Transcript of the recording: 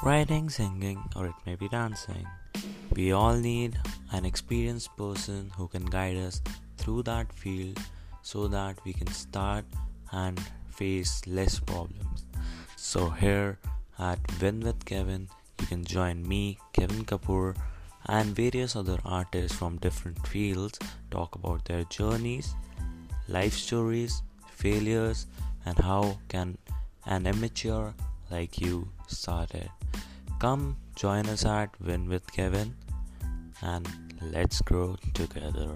Writing, singing, or it may be dancing. We all need an experienced person who can guide us through that field so that we can start and face less problems. So, here at Win with Kevin, you can join me, Kevin Kapoor, and various other artists from different fields talk about their journeys, life stories, failures, and how can an amateur like you start it. Come join us at Win with Kevin and let's grow together.